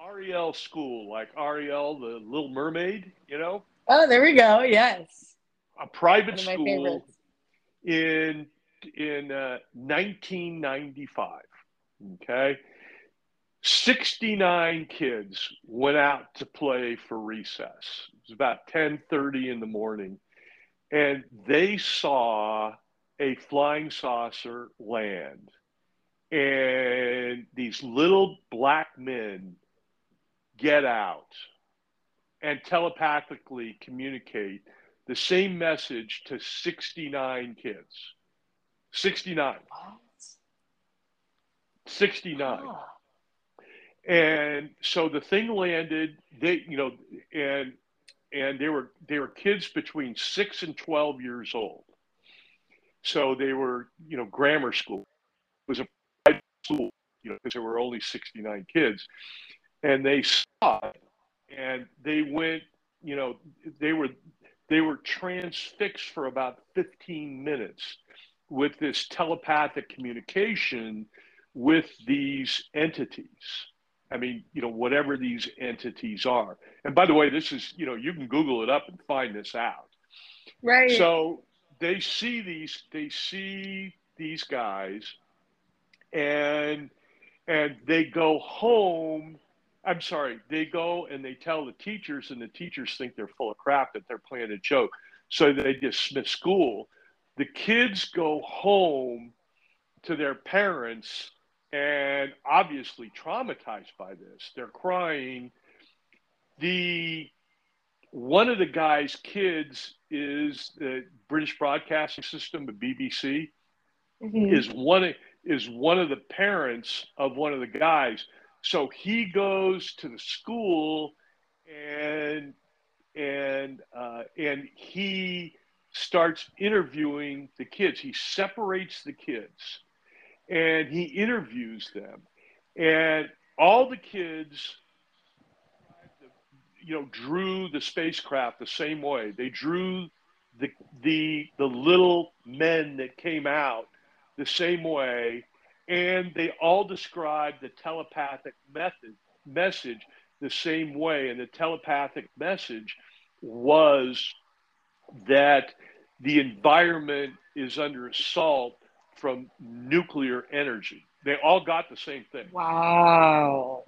Ariel School, like Ariel, the Little Mermaid, you know, Oh, there we go. Yes. a private One of my school in in uh, 1995. Okay, 69 kids went out to play for recess. It was about 10:30 in the morning, and they saw a flying saucer land, and these little black men get out and telepathically communicate the same message to 69 kids. 69. What? 69. Huh. And so the thing landed, they, you know, and and they were they were kids between 6 and 12 years old. So they were, you know, grammar school. It was a private school, you know, because there were only 69 kids. And they saw it and they went, you know, they were they were transfixed for about 15 minutes with this telepathic communication with these entities. I mean, you know, whatever these entities are. And by the way, this is, you know, you can Google it up and find this out. Right. So they see these, they see these guys, and and they go home. I'm sorry, they go and they tell the teachers, and the teachers think they're full of crap that they're playing a joke. So they dismiss school. The kids go home to their parents and obviously traumatized by this. They're crying. The one of the guy's kids is the British Broadcasting System, the BBC, Mhm. is one is one of the parents of one of the guys. So he goes to the school and and uh, and he starts interviewing the kids. He separates the kids and he interviews them, and all the kids you know drew the spacecraft the same way. They drew the the the little men that came out the same way and they all described the telepathic method message the same way and the telepathic message was that the environment is under assault from nuclear energy they all got the same thing Wow.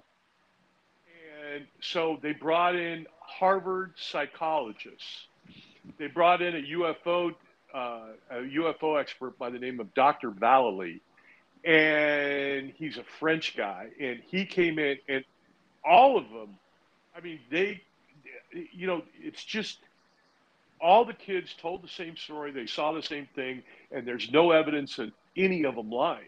And so they brought in Harvard psychologists. They brought in a UFO uh, a UFO expert by the name of Dr. Vallée, and he's a French guy, and he came in, and all of them, I mean, they, you know, it's just all the kids told the same story, they saw the same thing, and there's no evidence of any of them lying.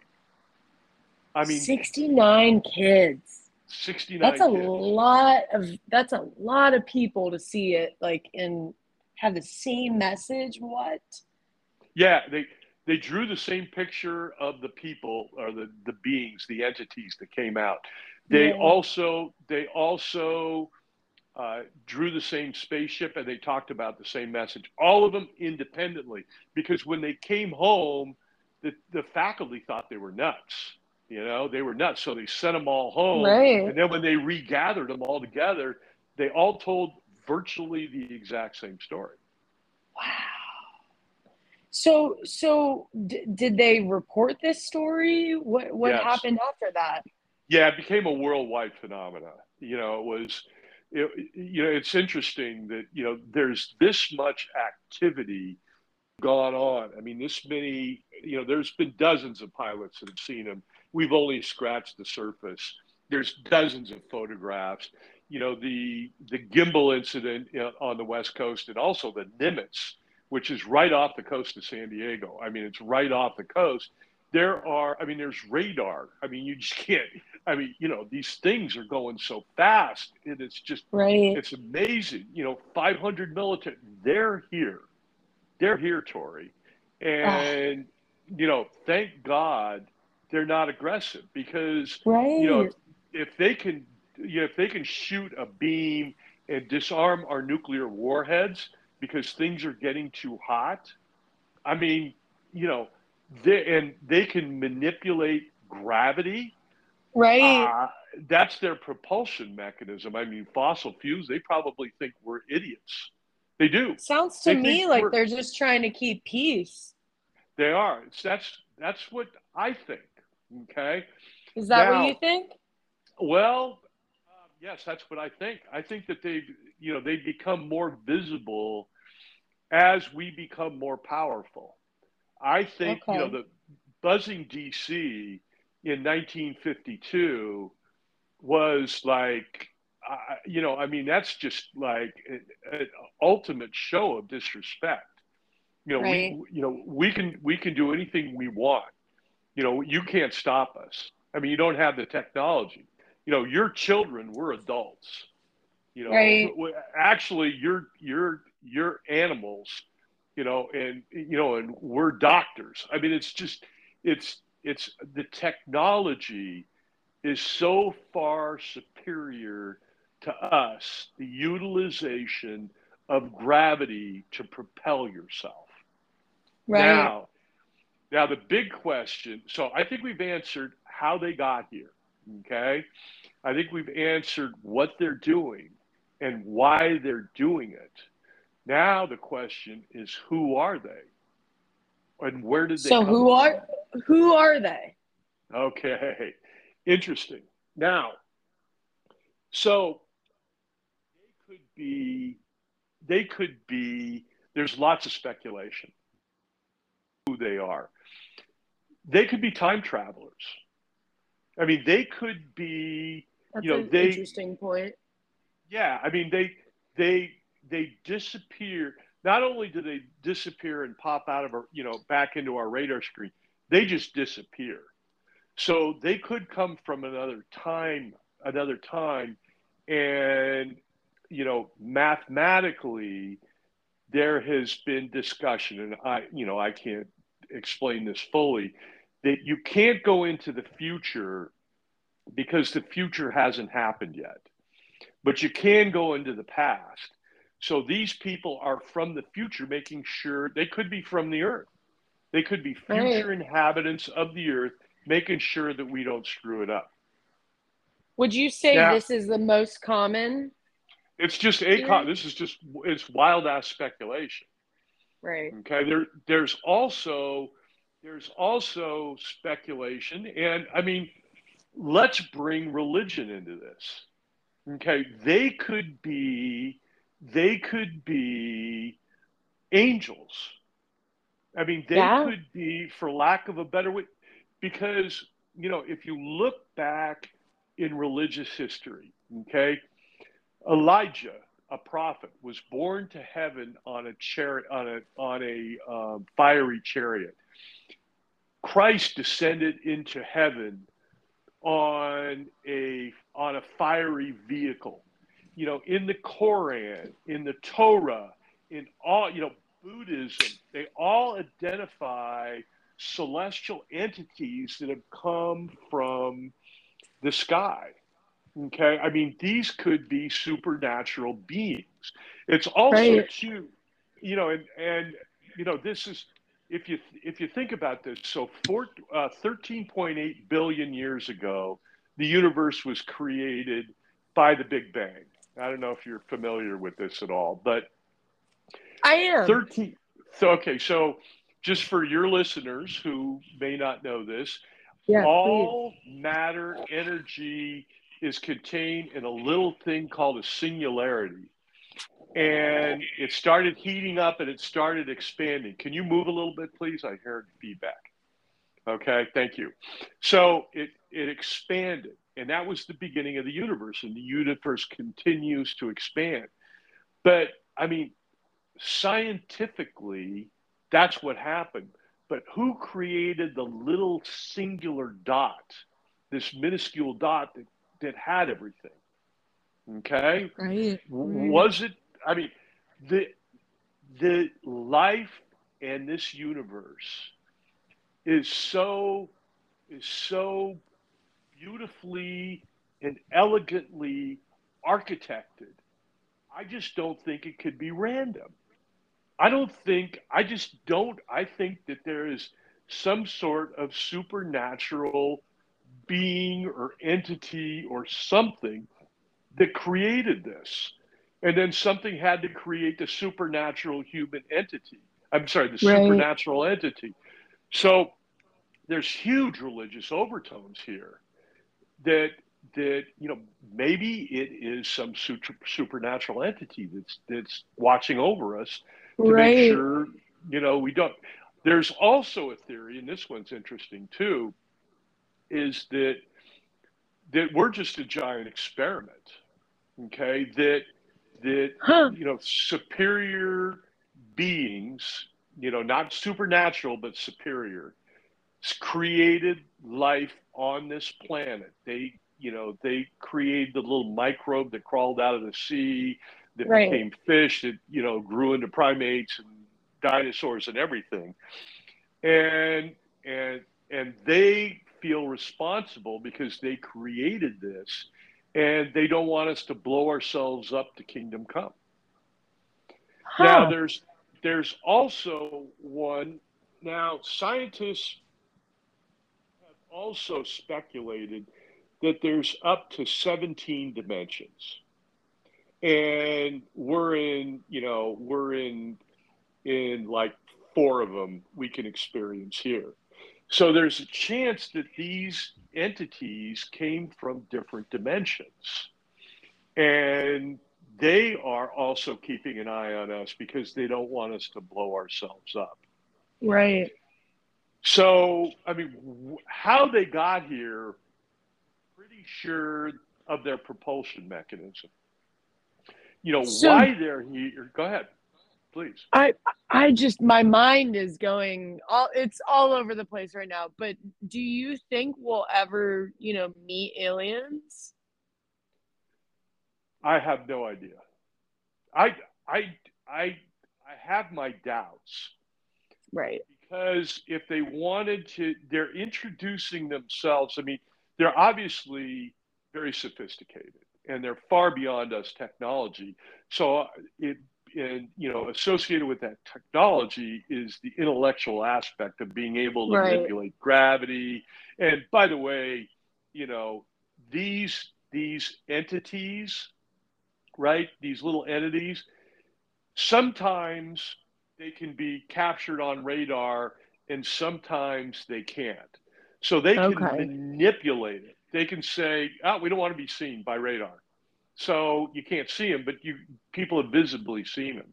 I mean, 69 kids. 69 That's a kids. lot of that's a lot of people to see it like and have the same message. What? Yeah, they they drew the same picture of the people or the the beings, the entities that came out. They Yeah. also they also uh, drew the same spaceship and they talked about the same message. All of them independently, because when they came home, the the faculty thought they were nuts. You know, they were nuts, so they sent them all home. Right. And then when they regathered them all together, they all told virtually the exact same story. Wow. So so d- did they report this story? What what Yes. happened after that? Yeah, it became a worldwide phenomenon. You know, it was, it, you know, it's interesting that you know there's this much activity gone on. I mean, this many, you know, there's been dozens of pilots that have seen them. We've only scratched the surface. There's dozens of photographs. You know, the the gimbal incident you know, on the west coast, and also the Nimitz, which is right off the coast of San Diego. I mean, it's right off the coast. There are, I mean, there's radar. I mean, you just can't. I mean, you know, these things are going so fast, and it's just Right. it's amazing. You know, 500 military, they're here. They're here, Tori. And, you know, thank God they're not aggressive because, Right. you know, if they can, you know, if they can shoot a beam and disarm our nuclear warheads because things are getting too hot, I mean, you know, they, and they can manipulate gravity right. uh, that's their propulsion mechanism. I mean, fossil fuels, they probably think we're idiots. They do. Sounds to they me like they're just trying to keep peace. They are. It's, that's that's what I think. Okay. Is that Now- what you think? Well, um, yes, that's what I think. I think that they've, you know, they've become more visible as we become more powerful. I think, you know, Okay. the buzzing DC in 1952 was like, uh, you know, I mean, that's just like an, an ultimate show of disrespect. You know, Right. we, you know, we can we can do anything we want. You know, you can't stop us. I mean, you don't have the technology. You know, your children, we're adults. You know, Right. actually, you're you're you're animals. You know, and you know, and we're doctors. I mean, it's just it's it's the technology is so far superior to us. The utilization of gravity to propel yourself. Right. Now, now the big question. So I think we've answered how they got here. Okay, I think we've answered what they're doing and why they're doing it. Now the question is, who are they, and where did they? so who from? are who are they? Okay, interesting. Now, so they could be, they could be. There's lots of speculation who they are. They could be time travelers. I mean, they could be. That's You know, an they- interesting point. Yeah, I mean, they they they disappear. Not only do they disappear and pop out of our, you know, back into our radar screen, they just disappear. So they could come from another time, another time, and you know, mathematically, there has been discussion, and I, you know, I can't explain this fully, that you can't go into the future because the future hasn't happened yet, but you can go into the past. So these people are from the future, making sure they could be from the earth. They could be future Right. inhabitants of the earth, making sure that we don't screw it up. Would you say Now- this is the most common? It's just a Yeah. this is just it's wild ass speculation. Right. Okay, there there's also there's also speculation, and I mean, let's bring religion into this. Okay, they could be they could be angels. I mean, they yeah. could be, for lack of a better way, because you know, if you look back in religious history, okay, Elijah, a prophet, was born to heaven on a chariot on a on a uh, fiery chariot. Christ descended into heaven on a on a fiery vehicle. You know, in the Koran, in the Torah, in all you know, Buddhism, they all identify celestial entities that have come from the sky. Okay, I mean these could be supernatural beings. It's also right. too, you know, and and you know this is if you if you think about this, so four, uh, 13.8 billion years ago, the universe was created by the Big Bang. I don't know if you're familiar with this at all, but I am. 13. So okay, so just for your listeners who may not know this, yeah, all please. matter, energy is contained in a little thing called a singularity. And it started heating up and it started expanding. Can you move a little bit, please? I heard feedback. Okay, thank you. So it, it expanded, and that was the beginning of the universe, and the universe continues to expand. But I mean, scientifically, that's what happened. But who created the little singular dot, this minuscule dot that, that had everything? Okay. Right. Was it, I mean, the, the life and this universe is so, is so beautifully and elegantly architected. I just don't think it could be random. I don't think, I just don't, I think that there is some sort of supernatural being or entity or something that created this. And then something had to create the supernatural human entity. I'm sorry, the right. supernatural entity. So there's huge religious overtones here that that you know maybe it is some super, supernatural entity that's that's watching over us to right. make sure you know we don't. There's also a theory, and this one's interesting too, is that that we're just a giant experiment. Okay, that that huh. you know superior beings, you know, not supernatural but superior, created life on this planet. They you know they created the little microbe that crawled out of the sea that right. became fish that you know grew into primates and dinosaurs and everything and and and they feel responsible because they created this and they don't want us to blow ourselves up to kingdom come huh. now there's there's also one now scientists also speculated that there's up to 17 dimensions. And we're in you know we're in in like four of them we can experience here. So there's a chance that these entities came from different dimensions. And they are also keeping an eye on us because they don't want us to blow ourselves up. Right so i mean how they got here pretty sure of their propulsion mechanism. You know so, why they're here go ahead please. I i just my mind is going all it's all over the place right now but do you think we'll ever you know meet aliens? I have no idea. I i i i have my doubts. Right because if they wanted to they're introducing themselves i mean they're obviously very sophisticated and they're far beyond us technology. So uh, it and you know associated with that technology is the intellectual aspect of being able to right. manipulate gravity. And by the way, you know these these entities, right? These little entities, sometimes they can be captured on radar and sometimes they can't. So they can okay. manipulate it. They can say, oh, we don't want to be seen by radar. so you can't see them, but you people have visibly seen them.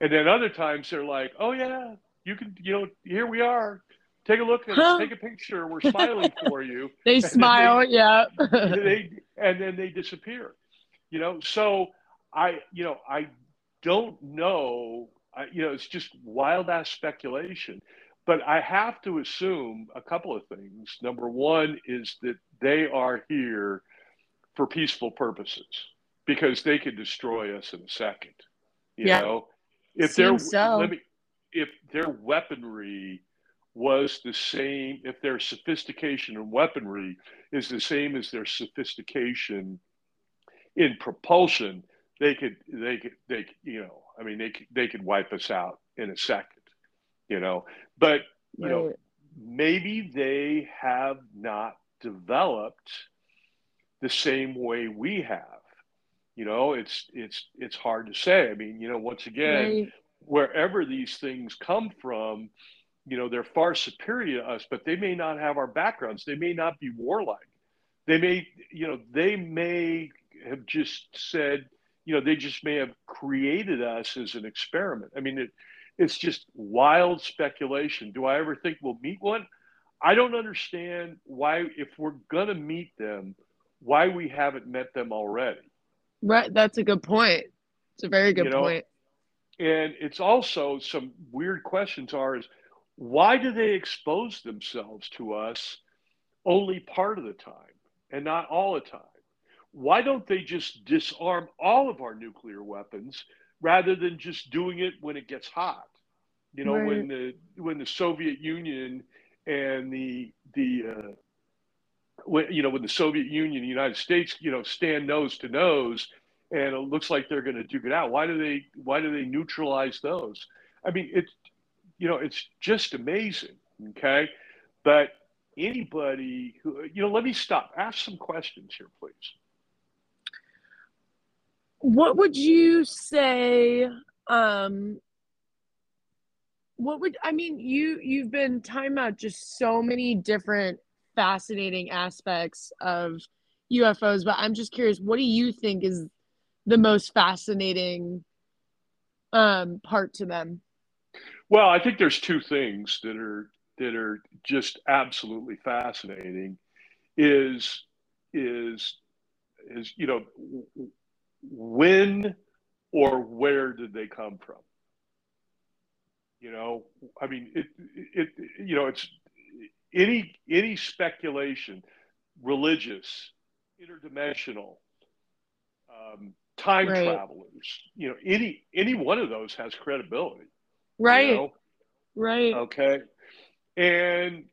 And then other times they're like, "Oh yeah, you can, you know, here we are. Take a look and huh? take a picture. We're smiling <laughs> for you." they smile, they, yeah. <laughs> they and then they disappear. You know, so I, you know, I don't know. I, you know, it's just wild ass speculation. But I have to assume a couple of things. Number one is that they are here for peaceful purposes because they could destroy us in a second. You yeah. know, if their so. let me, if their weaponry was the same, if their sophistication in weaponry is the same as their sophistication in propulsion, they could they could they you know I mean they could, they could wipe us out in a second, you know. But you right. know maybe they have not developed the same way we have. You know, it's it's it's hard to say. I mean, you know, once again, right. wherever these things come from, you know, they're far superior to us, but they may not have our backgrounds. They may not be warlike. They may, you know, they may have just said, you know, they just may have created us as an experiment. I mean, it, it's just wild speculation. Do I ever think we'll meet one? I don't understand why, if we're going to meet them, why we haven't met them already. Right. That's a good point. It's a very good you know? point. And it's also some weird questions are is why do they expose themselves to us only part of the time and not all the time? Why don't they just disarm all of our nuclear weapons rather than just doing it when it gets hot? You know, right. when the when the Soviet Union and the the uh, when, you know, when the Soviet Union and the United States, you know, stand nose to nose, and it looks like they're going to duke it out. Why do they? Why do they neutralize those? I mean, it's you know, it's just amazing. Okay, but anybody who you know, let me stop. Ask some questions here, please. What would you say? Um, what would I mean? You you've been talking about just so many different fascinating aspects of UFOs, but I'm just curious, what do you think is the most fascinating um, part to them? Well, I think there's two things that are that are just absolutely fascinating. Is is is you know when or where did they come from? You know, I mean, it, it, you know, it's any any speculation, religious, interdimensional, um, time right. travelers, you know, any any one of those has credibility. Right. You know? Right. Okay. And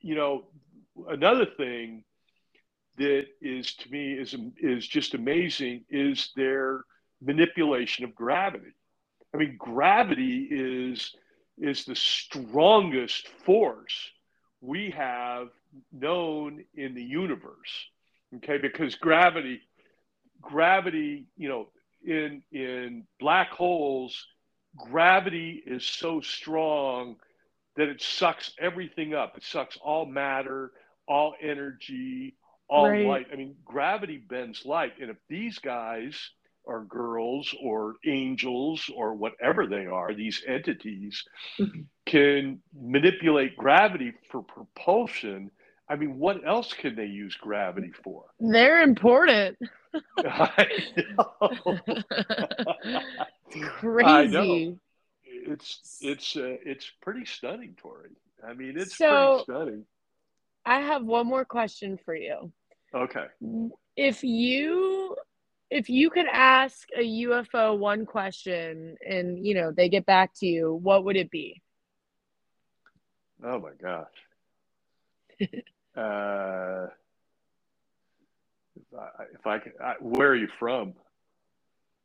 you know, another thing that is to me is is just amazing is their manipulation of gravity. I mean, gravity is is the strongest force we have known in the universe okay because gravity gravity you know in in black holes gravity is so strong that it sucks everything up it sucks all matter all energy all right. light i mean gravity bends light and if these guys are girls or angels or whatever they are, these entities mm-hmm. can manipulate gravity for propulsion. I mean, what else can they use gravity for? They're important. <laughs> I know. it's crazy. I know. It's it's uh, it's pretty stunning, Tori. I mean, it's so, pretty stunning. I have one more question for you. Okay. If you if you could ask a UFO one question and you know they get back to you, what would it be? Oh my gosh. <laughs> uh, if I, if I can, I, where are you from?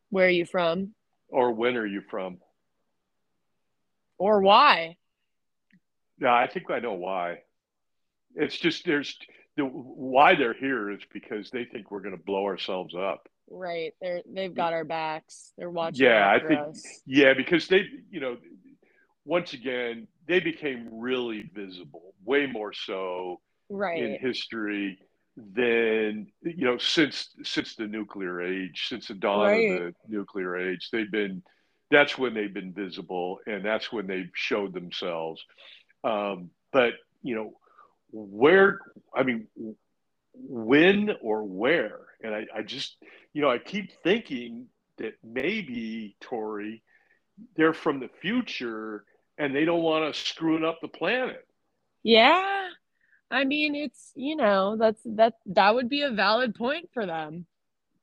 Where are you from? Or when are you from? Or why? Yeah, I think I know why. It's just there's the why they're here is because they think we're going to blow ourselves up. Right. They're they've got our backs. They're watching. Yeah, I think. Us. Yeah, because they, you know, once again, they became really visible, way more so right. in history than you know since since the nuclear age, since the dawn right. of the nuclear age. They've been that's when they've been visible, and that's when they've showed themselves. Um, but you know, where I mean, when or where, and I, I just you know I keep thinking that maybe Tori, they're from the future and they don't want to screwing up the planet. Yeah. I mean, it's, you know, that's that that would be a valid point for them.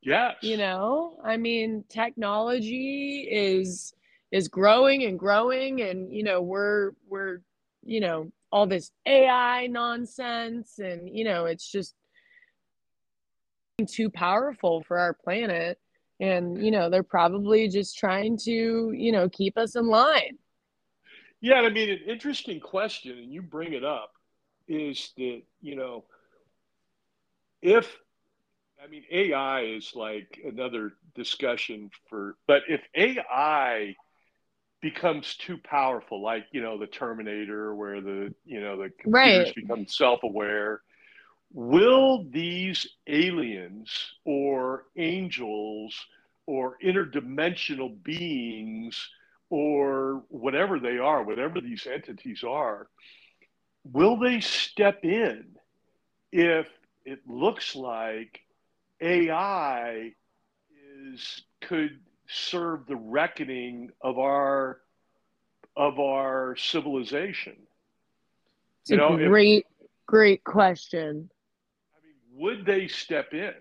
Yes. You know, I mean, technology is is growing and growing and you know, we're we're you know, all this AI nonsense and you know, it's just too powerful for our planet and you know, they're probably just trying to, you know, keep us in line. Yeah, I mean, an interesting question, and you bring it up, is that, you know, if, I mean, AI is like another discussion for, but if AI becomes too powerful, like, you know, the Terminator, where the, you know, the computers right. become self aware, will these aliens or angels or interdimensional beings? or whatever they are, whatever these entities are, will they step in if it looks like AI is could serve the reckoning of our of our civilization? It's you a know, great, if, great question. I mean, would they step in?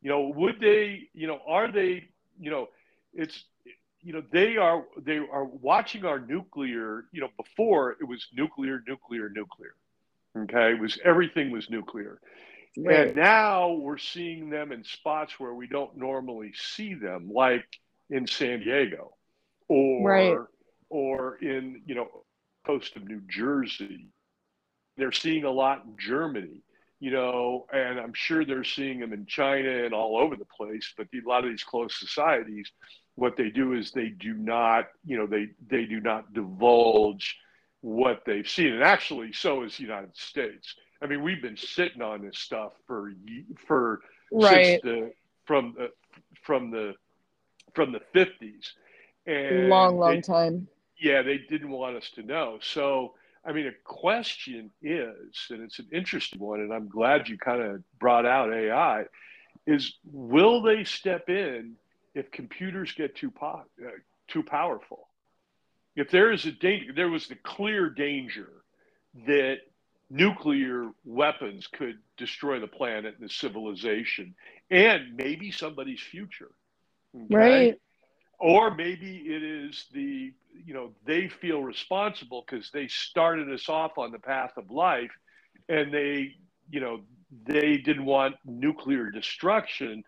You know, would they? You know, are they? You know, it's you know they are they are watching our nuclear you know before it was nuclear nuclear nuclear okay it was everything was nuclear right. and now we're seeing them in spots where we don't normally see them like in san diego or right. or in you know coast of new jersey they're seeing a lot in germany you know, and I'm sure they're seeing them in China and all over the place. But the, a lot of these closed societies, what they do is they do not, you know, they they do not divulge what they've seen, and actually, so is the United States. I mean, we've been sitting on this stuff for for right. since the from the from the from the fifties, and long, long they, time. Yeah, they didn't want us to know. So, I mean, a question is, and it's an interesting one, and I'm glad you kind of brought out AI. Is will they step in if computers get too po- uh, too powerful. If there is a danger, there was the clear danger that nuclear weapons could destroy the planet and the civilization and maybe somebody's future. Okay? Right. Or maybe it is the, you know, they feel responsible because they started us off on the path of life and they, you know, they didn't want nuclear destruction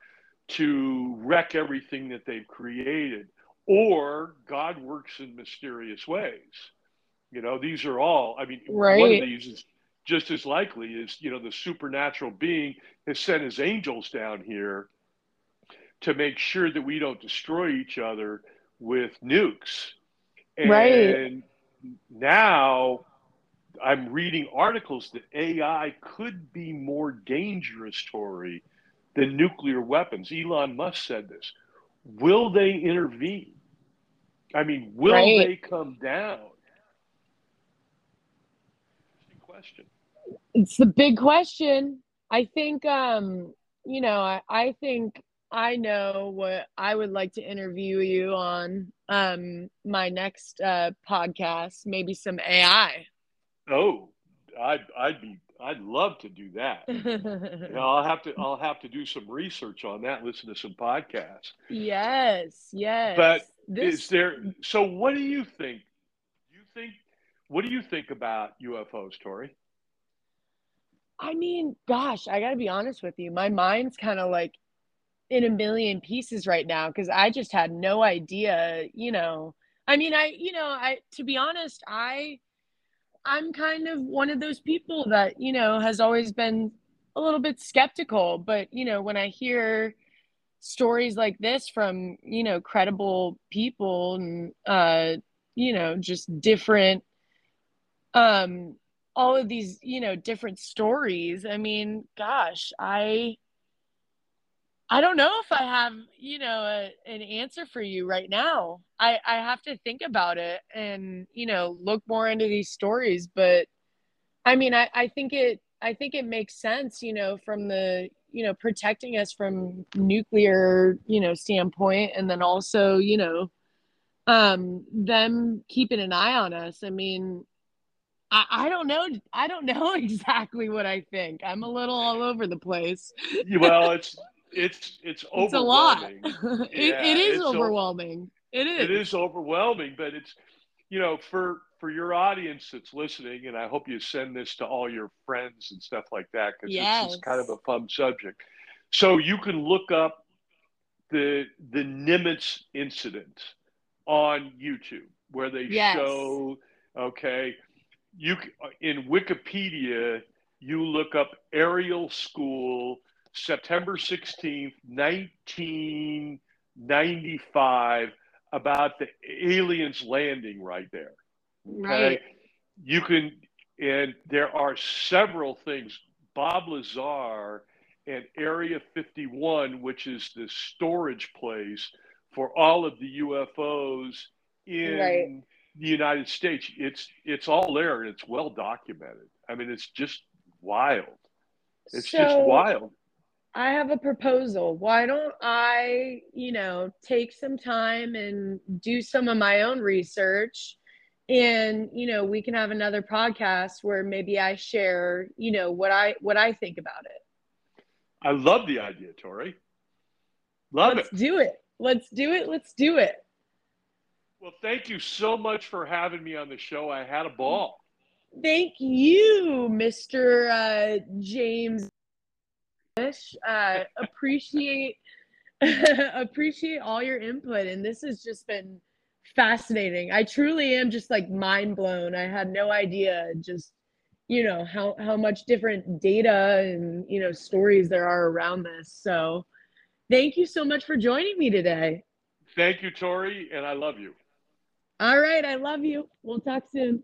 to wreck everything that they've created, or God works in mysterious ways. You know, these are all, I mean, right. one of these is just as likely as, you know, the supernatural being has sent his angels down here to make sure that we don't destroy each other with nukes. And right. now I'm reading articles that AI could be more dangerous, Tori, than nuclear weapons. Elon Musk said this. Will they intervene? I mean, will right. they come down? Interesting question. It's the big question. I think, um, you know, I, I think I know what I would like to interview you on um, my next uh, podcast, maybe some AI. Oh, I'd, I'd be I'd love to do that. <laughs> you know, I'll have to I'll have to do some research on that, listen to some podcasts. Yes, yes. But this... is there so what do you think? You think what do you think about UFOs, Tori? I mean, gosh, I got to be honest with you. My mind's kind of like in a million pieces right now because I just had no idea, you know. I mean, I, you know, I, to be honest, I, I'm kind of one of those people that, you know, has always been a little bit skeptical. But, you know, when I hear stories like this from, you know, credible people and, uh, you know, just different, um, all of these, you know, different stories. I mean, gosh, I I don't know if I have, you know, a, an answer for you right now. I I have to think about it and, you know, look more into these stories, but I mean, I I think it I think it makes sense, you know, from the, you know, protecting us from nuclear, you know, standpoint and then also, you know, um them keeping an eye on us. I mean, I, I don't know. I don't know <laughs> exactly what I think. I'm a little all over the place. well, it's it's it's overwhelming. <laughs> It's a lot. <laughs> it, it is it's o- overwhelming. It is. It is overwhelming, but it's you know for for your audience that's listening, and I hope you send this to all your friends and stuff like that because Yes. it's, it's kind of a fun subject. So you can look up the the Nimitz incident on YouTube where they Yes. show okay you c- uh, in Wikipedia you look up Ariel School September 16th 1995 about the aliens landing right there Right. you can and there are several things Bob Lazar and Area 51 which is the storage place for all of the UFOs in Right. The United States it's it's all there and it's well documented I mean it's just wild it's just wild I have a proposal. Why don't I, you know, take some time and do some of my own research and, you know, we can have another podcast where maybe I share, you know, what I what I think about it. I love the idea Tori love it. Let's it do it. Let's do it. Let's do it. Well thank you so much for having me on the show I had a ball Thank you, Mr. Uh, James. Uh, appreciate <laughs> appreciate all your input, and this has just been fascinating. I truly am just like mind blown. I had no idea just you know how how much different data and you know stories there are around this. So, thank you so much for joining me today. thank you Tori and I love you All right, I love you. We'll talk soon.